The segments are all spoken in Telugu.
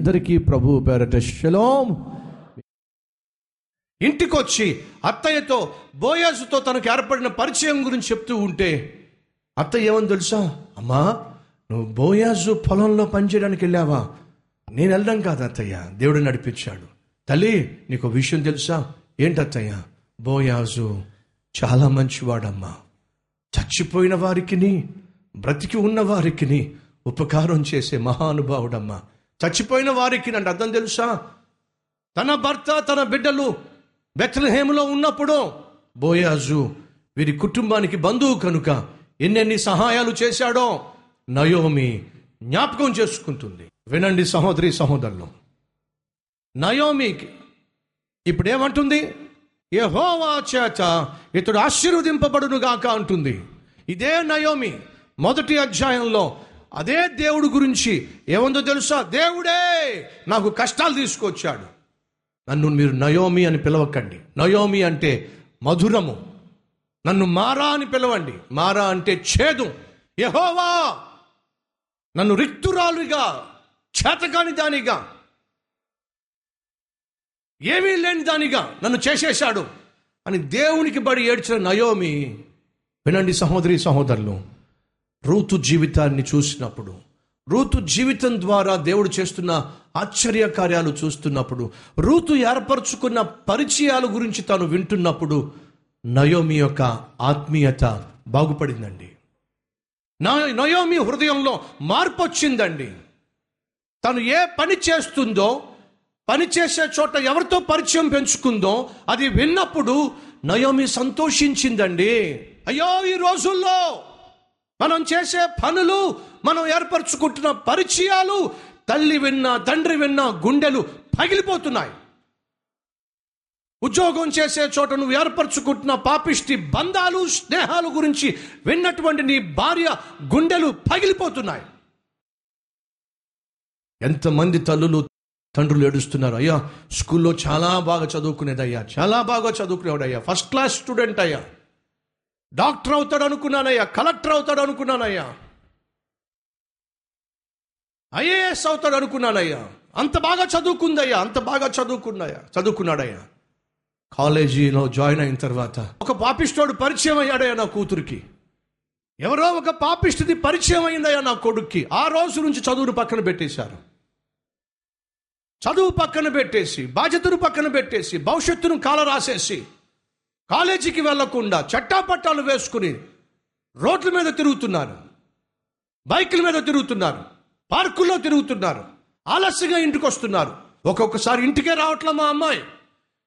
అందరికీ ప్రభు పేరట శలోం. ఇంటికొచ్చి అత్తయ్యతో బోయాజుతో తనకు ఏర్పడిన పరిచయం గురించి చెప్తూ ఉంటే అత్తయ్య ఏమని తెలుసా? అమ్మా నువ్వు బోయాజు పొలంలో పనిచేయడానికి వెళ్ళావా? నేను వెళ్ళడం కాదు అత్తయ్య దేవుడు నడిపించాడు. తల్లి నీకు ఒక విషయం తెలుసా? ఏంటి అత్తయ్య? బోయాజు చాలా మంచివాడమ్మా. చచ్చిపోయిన వారికిని బ్రతికి ఉన్న వారికిని ఉపకారం చేసే మహానుభావుడమ్మా. చచ్చిపోయిన వారికి నన్ను అర్థం తెలుసా? తన భర్త తన బిడ్డలు బెత్లహేములో ఉన్నప్పుడు బోయాజు వీరి కుటుంబానికి బంధువు కనుక ఎన్నెన్ని సహాయాలు చేశాడో నయోమి జ్ఞాపకం చేసుకుంటుంది. వినండి సహోదరి సహోదరులు. నయోమికి ఇప్పుడు ఏమంటుంది యహోవా చేత ఇతడు ఆశీర్వదింపబడునుగాక అంటుంది. ఇదే నయోమి మొదటి అధ్యాయంలో అదే దేవుడు గురించి ఏముందో తెలుసా? దేవుడే నాకు కష్టాలు తీసుకొచ్చాడు. నన్ను మీరు నయోమి అని పిలవకండి. నయోమి అంటే మధురము. నన్ను మారా అని పిలవండి. మారా అంటే ఛేదు యహోవా నన్ను రిక్తురాలుగా చేతకాని దానిగా ఏమీ లేని దానిగా నన్ను చేసేశాడు. అని దేవునికి బడి ఏడ్చిన నయోమి వినండి సహోదరి సహోదరులు రూతు జీవితాన్ని చూసినప్పుడు రూతు జీవితం ద్వారా దేవుడు చేస్తున్న ఆశ్చర్య కార్యాలు చూస్తున్నప్పుడు రూతు ఏర్పరచుకున్న పరిచయాల గురించి తాను వింటున్నప్పుడు నయోమి యొక్క ఆత్మీయత బాగుపడిందండి. నా- నయోమి హృదయంలో మార్పు వచ్చిందండి. తను ఏ పని చేస్తుందో పని చేసే చోట ఎవరితో పరిచయం పెంచుకుందో అది విన్నప్పుడు నయోమి సంతోషించిందండి. అయ్యో ఈ రోజుల్లో మనం చేసే పనులు మనం ఏర్పరచుకుంటున్న పరిచయాలు తల్లి విన్నా తండ్రి విన్నా గుండెలు పగిలిపోతున్నాయి. ఉద్యోగం చేసే చోట నువ్వు ఏర్పరచుకుంటున్న పాపిష్టి బంధాలు స్నేహాల గురించి విన్నటువంటి నీ భార్య గుండెలు పగిలిపోతున్నాయి. ఎంతమంది తల్లులు తండ్రులు ఏడుస్తున్నారు అయ్యా స్కూల్లో చాలా బాగా చదువుకునేదయ్యా చాలా బాగా చదువుకునేవాడయ్యా ఫస్ట్ క్లాస్ స్టూడెంట్ అయ్యా. డాక్టర్ అవుతాడు అనుకున్నానయ్యా కలెక్టర్ అవుతాడు అనుకున్నానయ్యా. ఐఏఎస్ అవుతాడు అనుకున్నానయ్యా. అంత బాగా చదువుకుందయ్యా అంత బాగా చదువుకున్నాయా చదువుకున్నాడయ్యా. కాలేజీలో జాయిన్ అయిన తర్వాత ఒక పాపిస్టోడు పరిచయం అయ్యాడయ్యా నా కూతురికి. ఎవరో ఒక పాపిష్టిది పరిచయం అయిందయ్యా నా కొడుక్కి. ఆ రోజు నుంచి చదువును పక్కన పెట్టేశారు. చదువు పక్కన పెట్టేసి బాధ్యతను పక్కన పెట్టేసి భవిష్యత్తును కాల రాసేసి కాలేజీకి వెళ్ళకుండా చట్టాపట్టాలు వేసుకుని రోడ్ల మీద తిరుగుతున్నారు. బైకుల మీద తిరుగుతున్నారు. పార్కుల్లో తిరుగుతున్నారు. ఆలస్యంగా ఇంటికి వస్తున్నారు ఒక్కొక్కసారి ఇంటికే రావట్లే మా అమ్మాయి.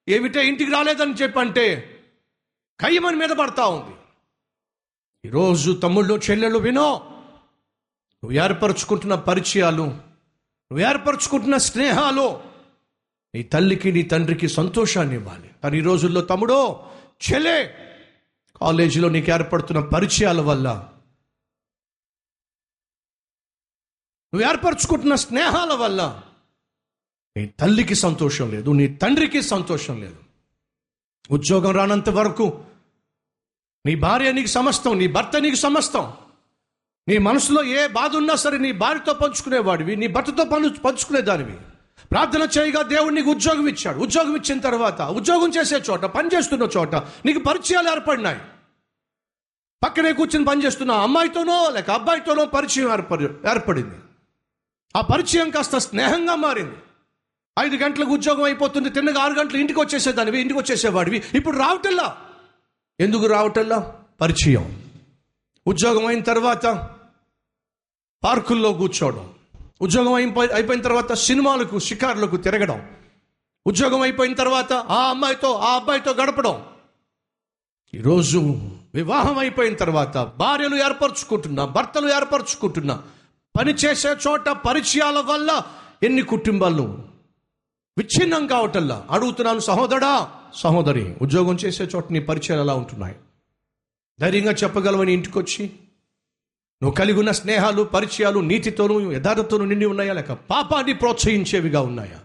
ఏమిటే ఇంటికి రాలేదని చెప్పంటే కయ్యమని మీద పడతా ఉంది. ఈరోజు తమ్ముళ్ళు చెల్లెళ్ళు వినో. నువ్వు ఏర్పరచుకుంటున్న పరిచయాలు నువ్వు ఏర్పరచుకుంటున్న స్నేహాలు నీ తల్లికి నీ తండ్రికి సంతోషాన్ని ఇవ్వాలి కానీ ఈ రోజుల్లో తమ్ముడో చెలే. కాలేజీలో నీకు ఏర్పడుతున్న పరిచయాల వల్ల. నువ్వు ఏర్పరచుకుంటున్న స్నేహాల వల్ల. నీ తల్లికి సంతోషం లేదు నీ తండ్రికి సంతోషం లేదు. ఉద్యోగం రానంత వరకు నీ భార్య నీకు సమస్తం నీ భర్త నీకు సమస్తం. నీ మనసులో ఏ బాధ ఉన్నా సరే నీ భార్యతో పంచుకునేవాడివి నీ భర్తతో పను పంచుకునేదానివి. ప్రార్థన చేయగా దేవుడు నీకు ఉద్యోగం ఇచ్చాడు. ఉద్యోగం ఇచ్చిన తర్వాత ఉద్యోగం చేసే చోట పని చేస్తున్న చోట నీకు పరిచయాలు ఏర్పడినాయి. పక్కనే కూర్చుని పని చేస్తున్న అమ్మాయితోనో లేక అబ్బాయితోనో పరిచయం ఏర్పడి ఏర్పడింది. ఆ పరిచయం కాస్త స్నేహంగా మారింది. ఐదు గంటలకు ఉద్యోగం అయిపోతుంది తిన్నగా ఆరు గంటలు ఇంటికి వచ్చేసేదానివి ఇంటికి వచ్చేసేవాడివి. ఇప్పుడు రావటల్లా ఎందుకు రావటల్లా పరిచయం. ఉద్యోగం అయిన తర్వాత పార్కుల్లో కూర్చోవడం. ఉద్యోగం అయిపోయి అయిపోయిన తర్వాత సినిమాలకు షికార్లకు తిరగడం. ఉద్యోగం అయిపోయిన తర్వాత ఆ అమ్మాయితో ఆ అబ్బాయితో గడపడం. ఈరోజు వివాహం అయిపోయిన తర్వాత భార్యలు ఏర్పరచుకుంటున్నా భర్తలు ఏర్పరచుకుంటున్నా పని చేసే చోట పరిచయాల వల్ల ఎన్ని కుటుంబాలు? విచ్ఛిన్నం కావటల్లా అడుగుతున్నాను సహోదరా సహోదరి ఉద్యోగం చేసే చోట నీ పరిచయాలు ఎలా ఉంటున్నాయి? ధైర్యంగా చెప్పగలవని ఇంటికొచ్చి నువ్వు కలిగి ఉన్న స్నేహాలు పరిచయాలు నీతితోనూ యథార్థతోనూ నిండి ఉన్నాయా? లేక పాపాన్ని ప్రోత్సహించేవిగా ఉన్నాయా?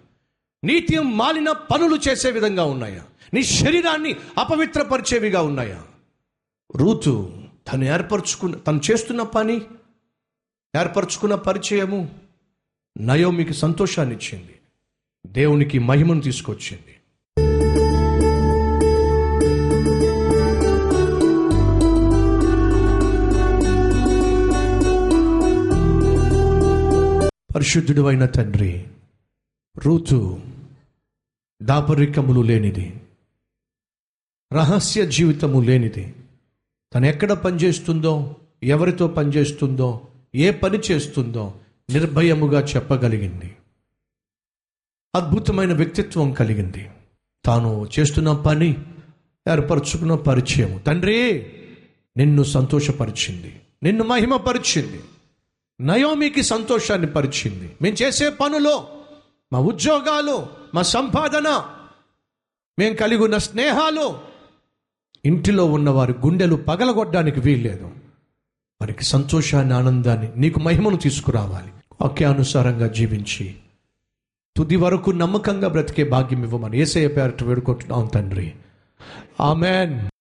నీతి మాలిన పనులు చేసే విధంగా ఉన్నాయా? నీ శరీరాన్ని అపవిత్రపరిచేవిగా ఉన్నాయా? రూతు తను ఏర్పరచుకున్న తను చేస్తున్న పని ఏర్పరచుకున్న పరిచయము నయోమికి సంతోషాన్ని ఇచ్చింది దేవునికి మహిమను తీసుకొచ్చింది. పరిశుద్ధుడు అయిన తండ్రి రూతు దాపరికములు లేనిది రహస్య జీవితము లేనిది తను ఎక్కడ పనిచేస్తుందో ఎవరితో పనిచేస్తుందో ఏ పని చేస్తుందో నిర్భయముగా చెప్పగలిగింది. అద్భుతమైన వ్యక్తిత్వం కలిగింది. తాను చేస్తున్న పని ఏర్పరచుకున్న పరిచయం తండ్రి నిన్ను సంతోషపరిచింది నిన్ను మహిమపరిచింది. నయోమికి సంతోషాన్ని పరిచింది. మేము చేసే పనులో మా ఉద్యోగాలు మా సంపాదన మేము కలిగి ఉన్న స్నేహాలు ఇంటిలో ఉన్నవారి గుండెలు పగలగొట్టడానికి వీల్లేదు. వారికి సంతోషాన్ని ఆనందాన్ని నీకు మహిమను తీసుకురావాలి. వాక్యానుసారంగా జీవించి తుది వరకు నమ్మకంగా బ్రతికే భాగ్యం ఇవ్వమని ఏసయ్య పేరట వేడుకుంటున్నాం తండ్రి. ఆమెన్.